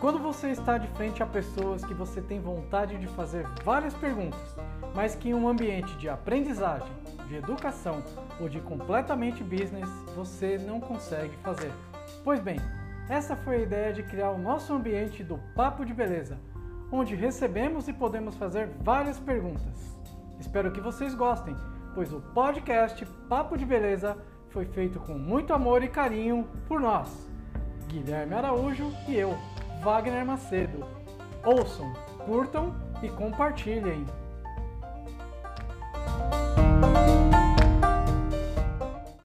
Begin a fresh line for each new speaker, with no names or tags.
quando você está de frente a pessoas que você tem vontade de fazer várias perguntas, mas que em um ambiente de aprendizagem, de educação ou de completamente business você não consegue fazer. Pois bem, essa foi a ideia de criar o nosso ambiente do Papo de Beleza, onde recebemos e podemos fazer várias perguntas. Espero que vocês gostem, pois o podcast Papo de Beleza foi feito com muito amor e carinho por nós, Guilherme Araújo e eu, Wagner Macedo. Ouçam, curtam e compartilhem.